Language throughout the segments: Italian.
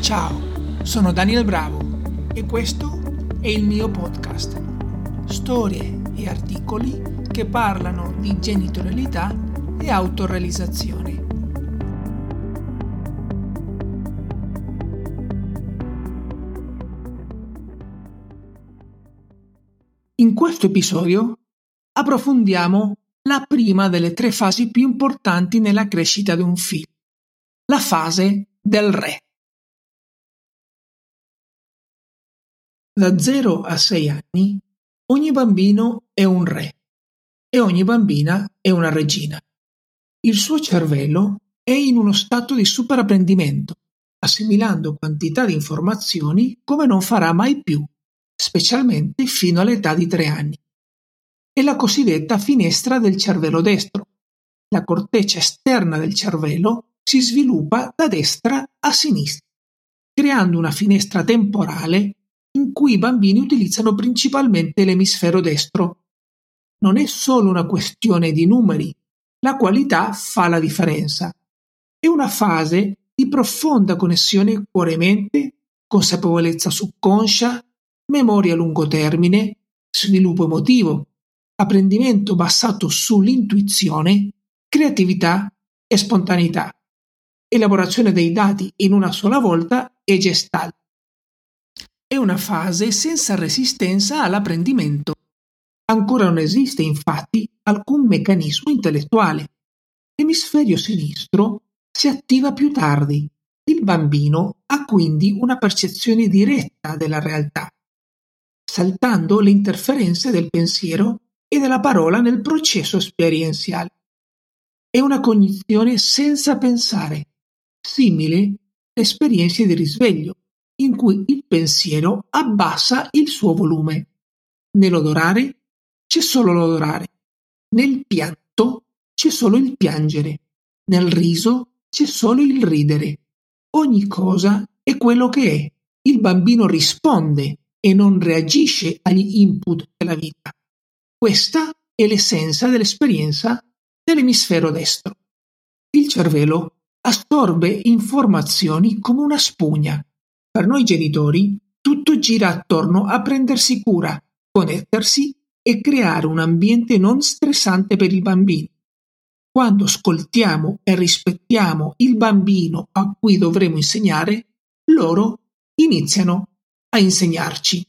Ciao, sono Daniel Bravo e questo è il mio podcast. Storie e articoli che parlano di genitorialità e autorealizzazione. In questo episodio approfondiamo la prima delle tre fasi più importanti nella crescita di un figlio, la fase del re. Da 0 a 6 anni ogni bambino è un re e ogni bambina è una regina. Il suo cervello è in uno stato di superapprendimento, assimilando quantità di informazioni come non farà mai più, specialmente fino all'età di 3 anni. È la cosiddetta finestra del cervello destro. La corteccia esterna del cervello si sviluppa da destra a sinistra, creando una finestra temporale in cui i bambini utilizzano principalmente l'emisfero destro. Non è solo una questione di numeri, la qualità fa la differenza. È una fase di profonda connessione cuore-mente, consapevolezza subconscia, memoria a lungo termine, sviluppo emotivo, apprendimento basato sull'intuizione, creatività e spontaneità, elaborazione dei dati in una sola volta e gestalt. È una fase senza resistenza all'apprendimento. Ancora non esiste infatti alcun meccanismo intellettuale. L'emisferio sinistro si attiva più tardi. Il bambino ha quindi una percezione diretta della realtà, saltando le interferenze del pensiero e della parola nel processo esperienziale. È una cognizione senza pensare, simile alle esperienze di risveglio, in cui il pensiero abbassa il suo volume. Nell'odorare c'è solo l'odorare, nel pianto c'è solo il piangere, nel riso c'è solo il ridere. Ogni cosa è quello che è. Il bambino risponde e non reagisce agli input della vita. Questa è l'essenza dell'esperienza dell'emisfero destro. Il cervello assorbe informazioni come una spugna per noi genitori tutto gira attorno a prendersi cura, connettersi e creare un ambiente non stressante per il bambino. Quando ascoltiamo e rispettiamo il bambino a cui dovremo insegnare, loro iniziano a insegnarci.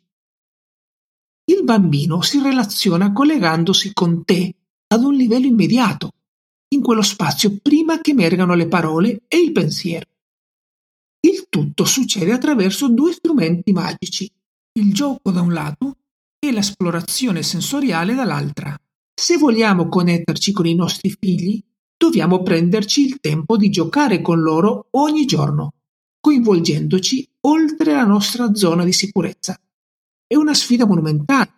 Il bambino si relaziona collegandosi con te ad un livello immediato, in quello spazio prima che emergano le parole e il pensiero. Tutto succede attraverso due strumenti magici, il gioco da un lato e l'esplorazione sensoriale dall'altra. Se vogliamo connetterci con i nostri figli, dobbiamo prenderci il tempo di giocare con loro ogni giorno, coinvolgendoci oltre la nostra zona di sicurezza. È una sfida monumentale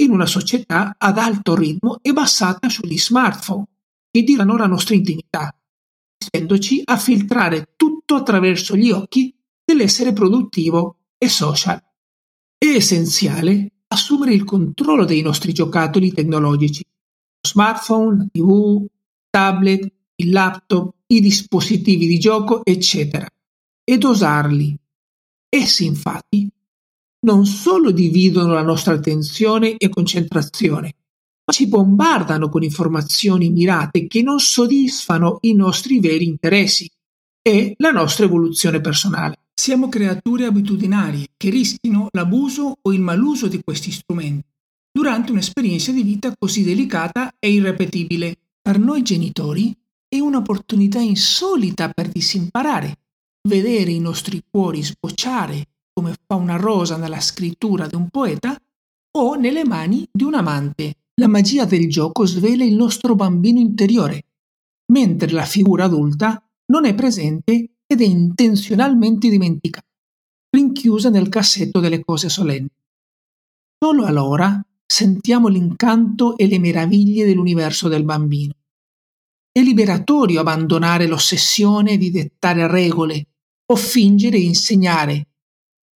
in una società ad alto ritmo e basata sugli smartphone, che diranno la nostra intimità, spingendoci a filtrare tutto attraverso gli occhi dell'essere produttivo e social. È essenziale assumere il controllo dei nostri giocattoli tecnologici, smartphone, tv, tablet, il laptop, i dispositivi di gioco, eccetera, e dosarli. Essi infatti non solo dividono la nostra attenzione e concentrazione, ci bombardano con informazioni mirate che non soddisfano i nostri veri interessi e la nostra evoluzione personale. Siamo creature abitudinarie che rischiano l'abuso o il maluso di questi strumenti durante un'esperienza di vita così delicata e irrepetibile. Per noi genitori è un'opportunità insolita per disimparare, vedere i nostri cuori sbocciare come fa una rosa nella scrittura di un poeta o nelle mani di un amante la magia del gioco svela il nostro bambino interiore, mentre la figura adulta non è presente ed è intenzionalmente dimenticata, rinchiusa nel cassetto delle cose solenni. Solo allora sentiamo l'incanto e le meraviglie dell'universo del bambino. È liberatorio abbandonare l'ossessione di dettare regole o fingere di insegnare,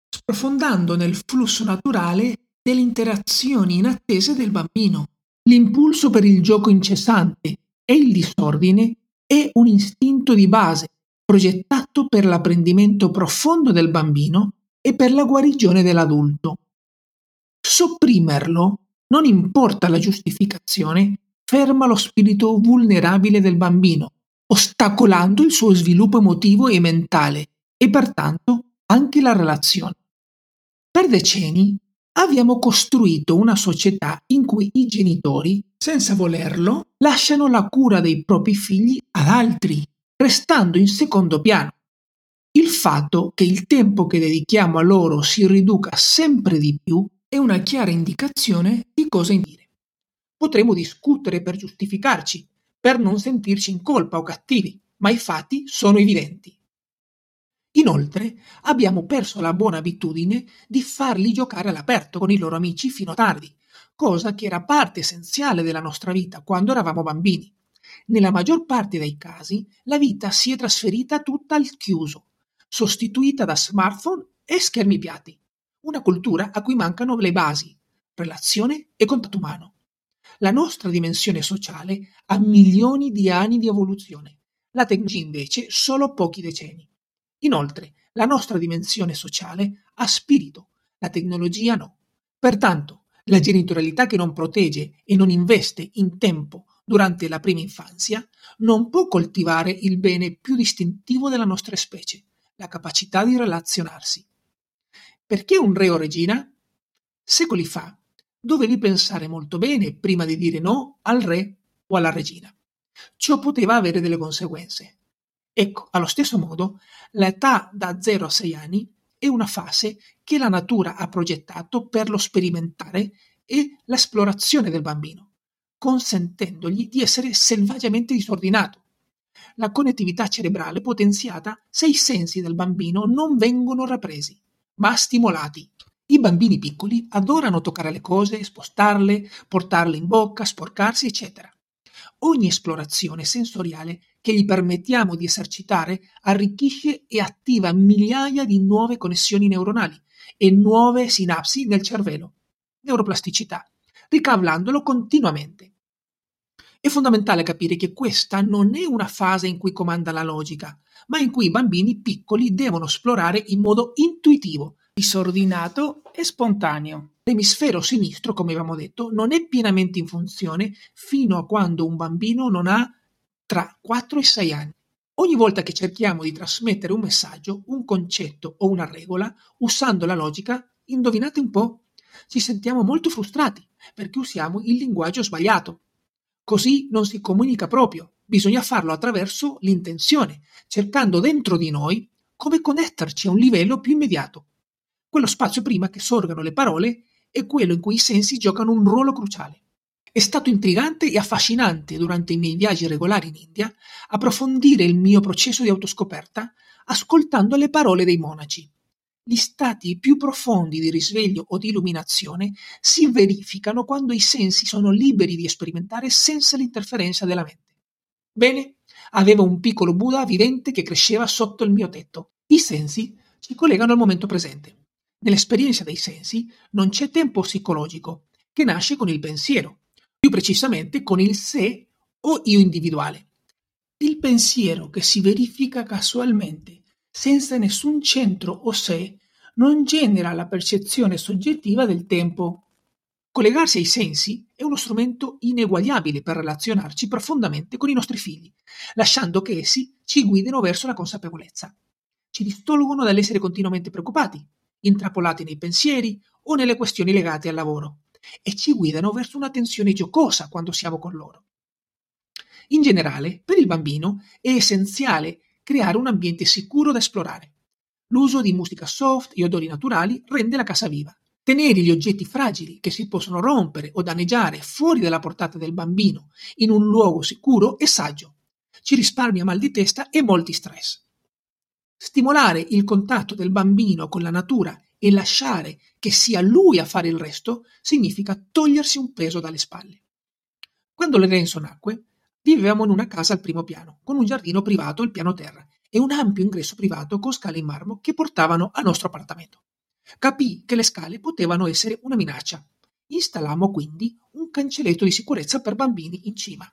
sprofondando nel flusso naturale delle interazioni inattese del bambino. L'impulso per il gioco incessante e il disordine è un istinto di base progettato per l'apprendimento profondo del bambino e per la guarigione dell'adulto. Sopprimerlo, non importa la giustificazione, ferma lo spirito vulnerabile del bambino, ostacolando il suo sviluppo emotivo e mentale e pertanto anche la relazione. Per decenni abbiamo costruito una società in cui i genitori, senza volerlo, lasciano la cura dei propri figli ad altri, restando in secondo piano. Il fatto che il tempo che dedichiamo a loro si riduca sempre di più è una chiara indicazione di cosa dire. Potremmo discutere per giustificarci, per non sentirci in colpa o cattivi, ma i fatti sono evidenti. Inoltre abbiamo perso la buona abitudine di farli giocare all'aperto con i loro amici fino a tardi, cosa che era parte essenziale della nostra vita quando eravamo bambini. Nella maggior parte dei casi la vita si è trasferita tutta al chiuso, sostituita da smartphone e schermi piatti. Una cultura a cui mancano le basi, relazione e contatto umano. La nostra dimensione sociale ha milioni di anni di evoluzione, la tecnologia invece solo pochi decenni. Inoltre, la nostra dimensione sociale ha spirito, la tecnologia no. Pertanto, la genitorialità che non protegge e non investe in tempo durante la prima infanzia non può coltivare il bene più distintivo della nostra specie, la capacità di relazionarsi. Perché un re o regina? Secoli fa dovevi pensare molto bene prima di dire no al re o alla regina. Ciò poteva avere delle conseguenze. Ecco, allo stesso modo, l'età da 0 a 6 anni è una fase che la natura ha progettato per lo sperimentare e l'esplorazione del bambino, consentendogli di essere selvaggiamente disordinato. La connettività cerebrale potenziata se i sensi del bambino non vengono rappresi, ma stimolati. I bambini piccoli adorano toccare le cose, spostarle, portarle in bocca, sporcarsi, eccetera. Ogni esplorazione sensoriale che gli permettiamo di esercitare arricchisce e attiva migliaia di nuove connessioni neuronali e nuove sinapsi nel cervello, neuroplasticità, ricavlandolo continuamente. È fondamentale capire che questa non è una fase in cui comanda la logica, ma in cui i bambini piccoli devono esplorare in modo intuitivo, disordinato e spontaneo. L'emisfero sinistro, come abbiamo detto, non è pienamente in funzione fino a quando un bambino non ha tra 4 e 6 anni. Ogni volta che cerchiamo di trasmettere un messaggio, un concetto o una regola, usando la logica, indovinate un po', ci sentiamo molto frustrati perché usiamo il linguaggio sbagliato. Così non si comunica proprio, bisogna farlo attraverso l'intenzione, cercando dentro di noi come connetterci a un livello più immediato. Quello spazio prima che sorgano le parole è quello in cui i sensi giocano un ruolo cruciale. È stato intrigante e affascinante durante i miei viaggi regolari in India approfondire il mio processo di autoscoperta ascoltando le parole dei monaci. Gli stati più profondi di risveglio o di illuminazione si verificano quando i sensi sono liberi di sperimentare senza l'interferenza della mente. Bene, avevo un piccolo Buddha vivente che cresceva sotto il mio tetto. I sensi ci collegano al momento presente. Nell'esperienza dei sensi non c'è tempo psicologico, che nasce con il pensiero, più precisamente con il sé o io individuale. Il pensiero che si verifica casualmente, senza nessun centro o sé, non genera la percezione soggettiva del tempo. Collegarsi ai sensi è uno strumento ineguagliabile per relazionarci profondamente con i nostri figli, lasciando che essi ci guidino verso la consapevolezza. Ci distolgono dall'essere continuamente preoccupati, intrappolati nei pensieri o nelle questioni legate al lavoro e ci guidano verso una tensione giocosa quando siamo con loro. In generale, per il bambino è essenziale creare un ambiente sicuro da esplorare. L'uso di musica soft e odori naturali rende la casa viva. Tenere gli oggetti fragili che si possono rompere o danneggiare fuori dalla portata del bambino in un luogo sicuro è saggio. Ci risparmia mal di testa e molti stress. Stimolare il contatto del bambino con la natura e lasciare che sia lui a fare il resto significa togliersi un peso dalle spalle. Quando Lorenzo nacque, vivevamo in una casa al primo piano, con un giardino privato al piano terra e un ampio ingresso privato con scale in marmo che portavano al nostro appartamento. Capì che le scale potevano essere una minaccia. Installammo quindi un cancelletto di sicurezza per bambini in cima.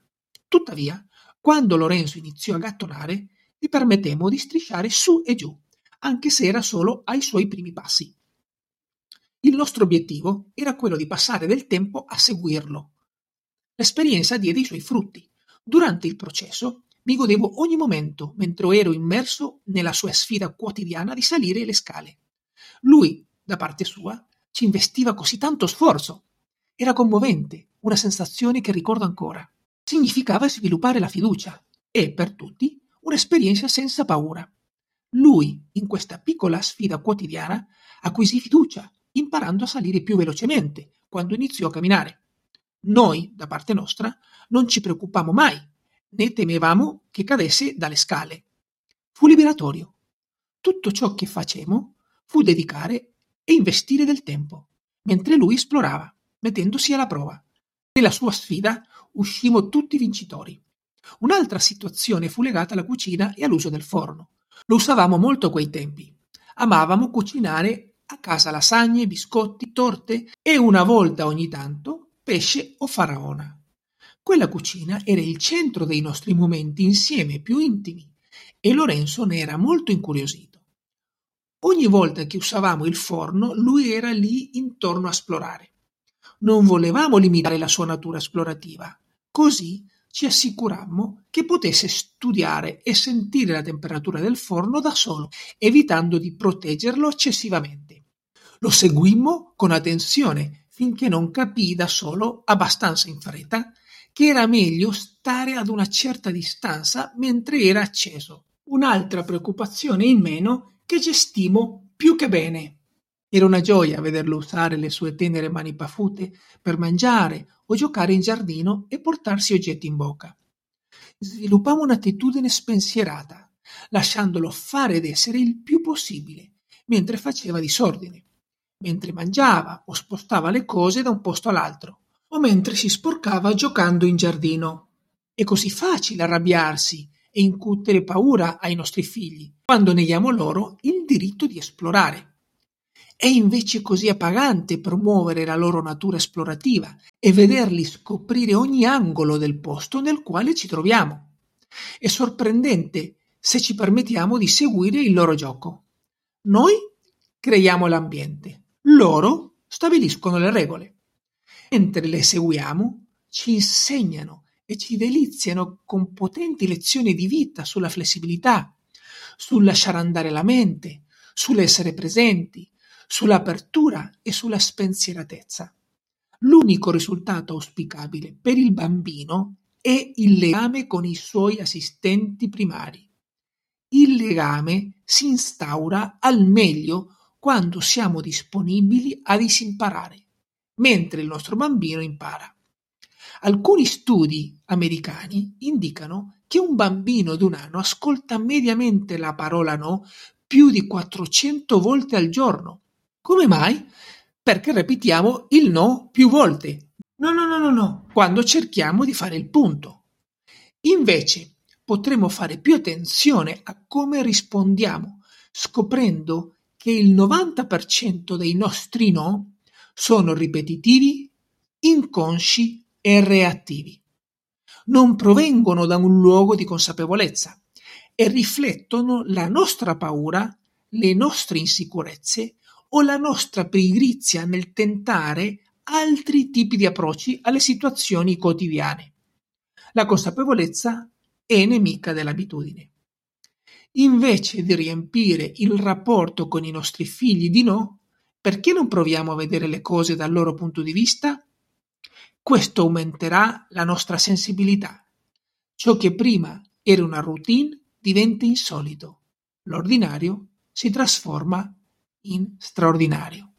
Tuttavia, quando Lorenzo iniziò a gattonare, gli permettemmo di strisciare su e giù, anche se era solo ai suoi primi passi. Il nostro obiettivo era quello di passare del tempo a seguirlo. L'esperienza diede i suoi frutti. Durante il processo mi godevo ogni momento mentre ero immerso nella sua sfida quotidiana di salire le scale. Lui, da parte sua, ci investiva così tanto sforzo. Era commovente, una sensazione che ricordo ancora. Significava sviluppare la fiducia e, per tutti, un'esperienza senza paura. Lui, in questa piccola sfida quotidiana, acquisì fiducia, imparando a salire più velocemente quando iniziò a camminare. Noi, da parte nostra, non ci preoccupammo mai né temevamo che cadesse dalle scale. Fu liberatorio. Tutto ciò che facemmo fu dedicare e investire del tempo, mentre lui esplorava, mettendosi alla prova. Nella sua sfida uscimmo tutti vincitori. Un'altra situazione fu legata alla cucina e all'uso del forno. Lo usavamo molto a quei tempi. Amavamo cucinare a casa lasagne, biscotti, torte e una volta ogni tanto pesce o faraona. Quella cucina era il centro dei nostri momenti insieme più intimi e Lorenzo ne era molto incuriosito. Ogni volta che usavamo il forno, lui era lì intorno a esplorare. Non volevamo limitare la sua natura esplorativa, così ci assicurammo che potesse studiare e sentire la temperatura del forno da solo, evitando di proteggerlo eccessivamente. Lo seguimmo con attenzione finché non capì da solo, abbastanza in fretta, che era meglio stare ad una certa distanza mentre era acceso. Un'altra preoccupazione in meno che gestimo più che bene. Era una gioia vederlo usare le sue tenere mani paffute per mangiare o giocare in giardino e portarsi oggetti in bocca. Sviluppavo un'attitudine spensierata, lasciandolo fare ed essere il più possibile, mentre faceva disordine, mentre mangiava o spostava le cose da un posto all'altro o mentre si sporcava giocando in giardino. È così facile arrabbiarsi e incutere paura ai nostri figli, quando neghiamo loro il diritto di esplorare. È invece così appagante promuovere la loro natura esplorativa e vederli scoprire ogni angolo del posto nel quale ci troviamo. È sorprendente se ci permettiamo di seguire il loro gioco. Noi creiamo l'ambiente, loro stabiliscono le regole. Mentre le seguiamo, ci insegnano e ci deliziano con potenti lezioni di vita sulla flessibilità, sul lasciare andare la mente, sull'essere presenti, sull'apertura e sulla spensieratezza. L'unico risultato auspicabile per il bambino è il legame con i suoi assistenti primari. Il legame si instaura al meglio quando siamo disponibili a disimparare mentre il nostro bambino impara. Alcuni studi americani indicano che un bambino di un anno ascolta mediamente la parola no più di 400 volte al giorno. Come mai? Perché ripetiamo il no più volte. No, no, no, no, no, quando cerchiamo di fare il punto. Invece potremo fare più attenzione a come rispondiamo, scoprendo che il 90% dei nostri no sono ripetitivi, inconsci e reattivi. Non provengono da un luogo di consapevolezza e riflettono la nostra paura, le nostre insicurezze o la nostra pigrizia nel tentare altri tipi di approcci alle situazioni quotidiane. La consapevolezza è nemica dell'abitudine. Invece di riempire il rapporto con i nostri figli di no, perché non proviamo a vedere le cose dal loro punto di vista? Questo aumenterà la nostra sensibilità. Ciò che prima era una routine diventa insolito. L'ordinario si trasforma in straordinario.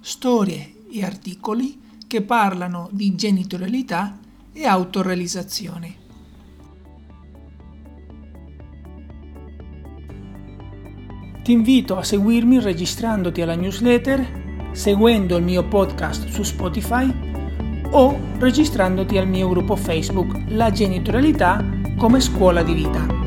Storie e articoli che parlano di genitorialità e autorealizzazione. Ti invito a seguirmi registrandoti alla newsletter, seguendo il mio podcast su Spotify o registrandoti al mio gruppo Facebook La genitorialità come scuola di vita.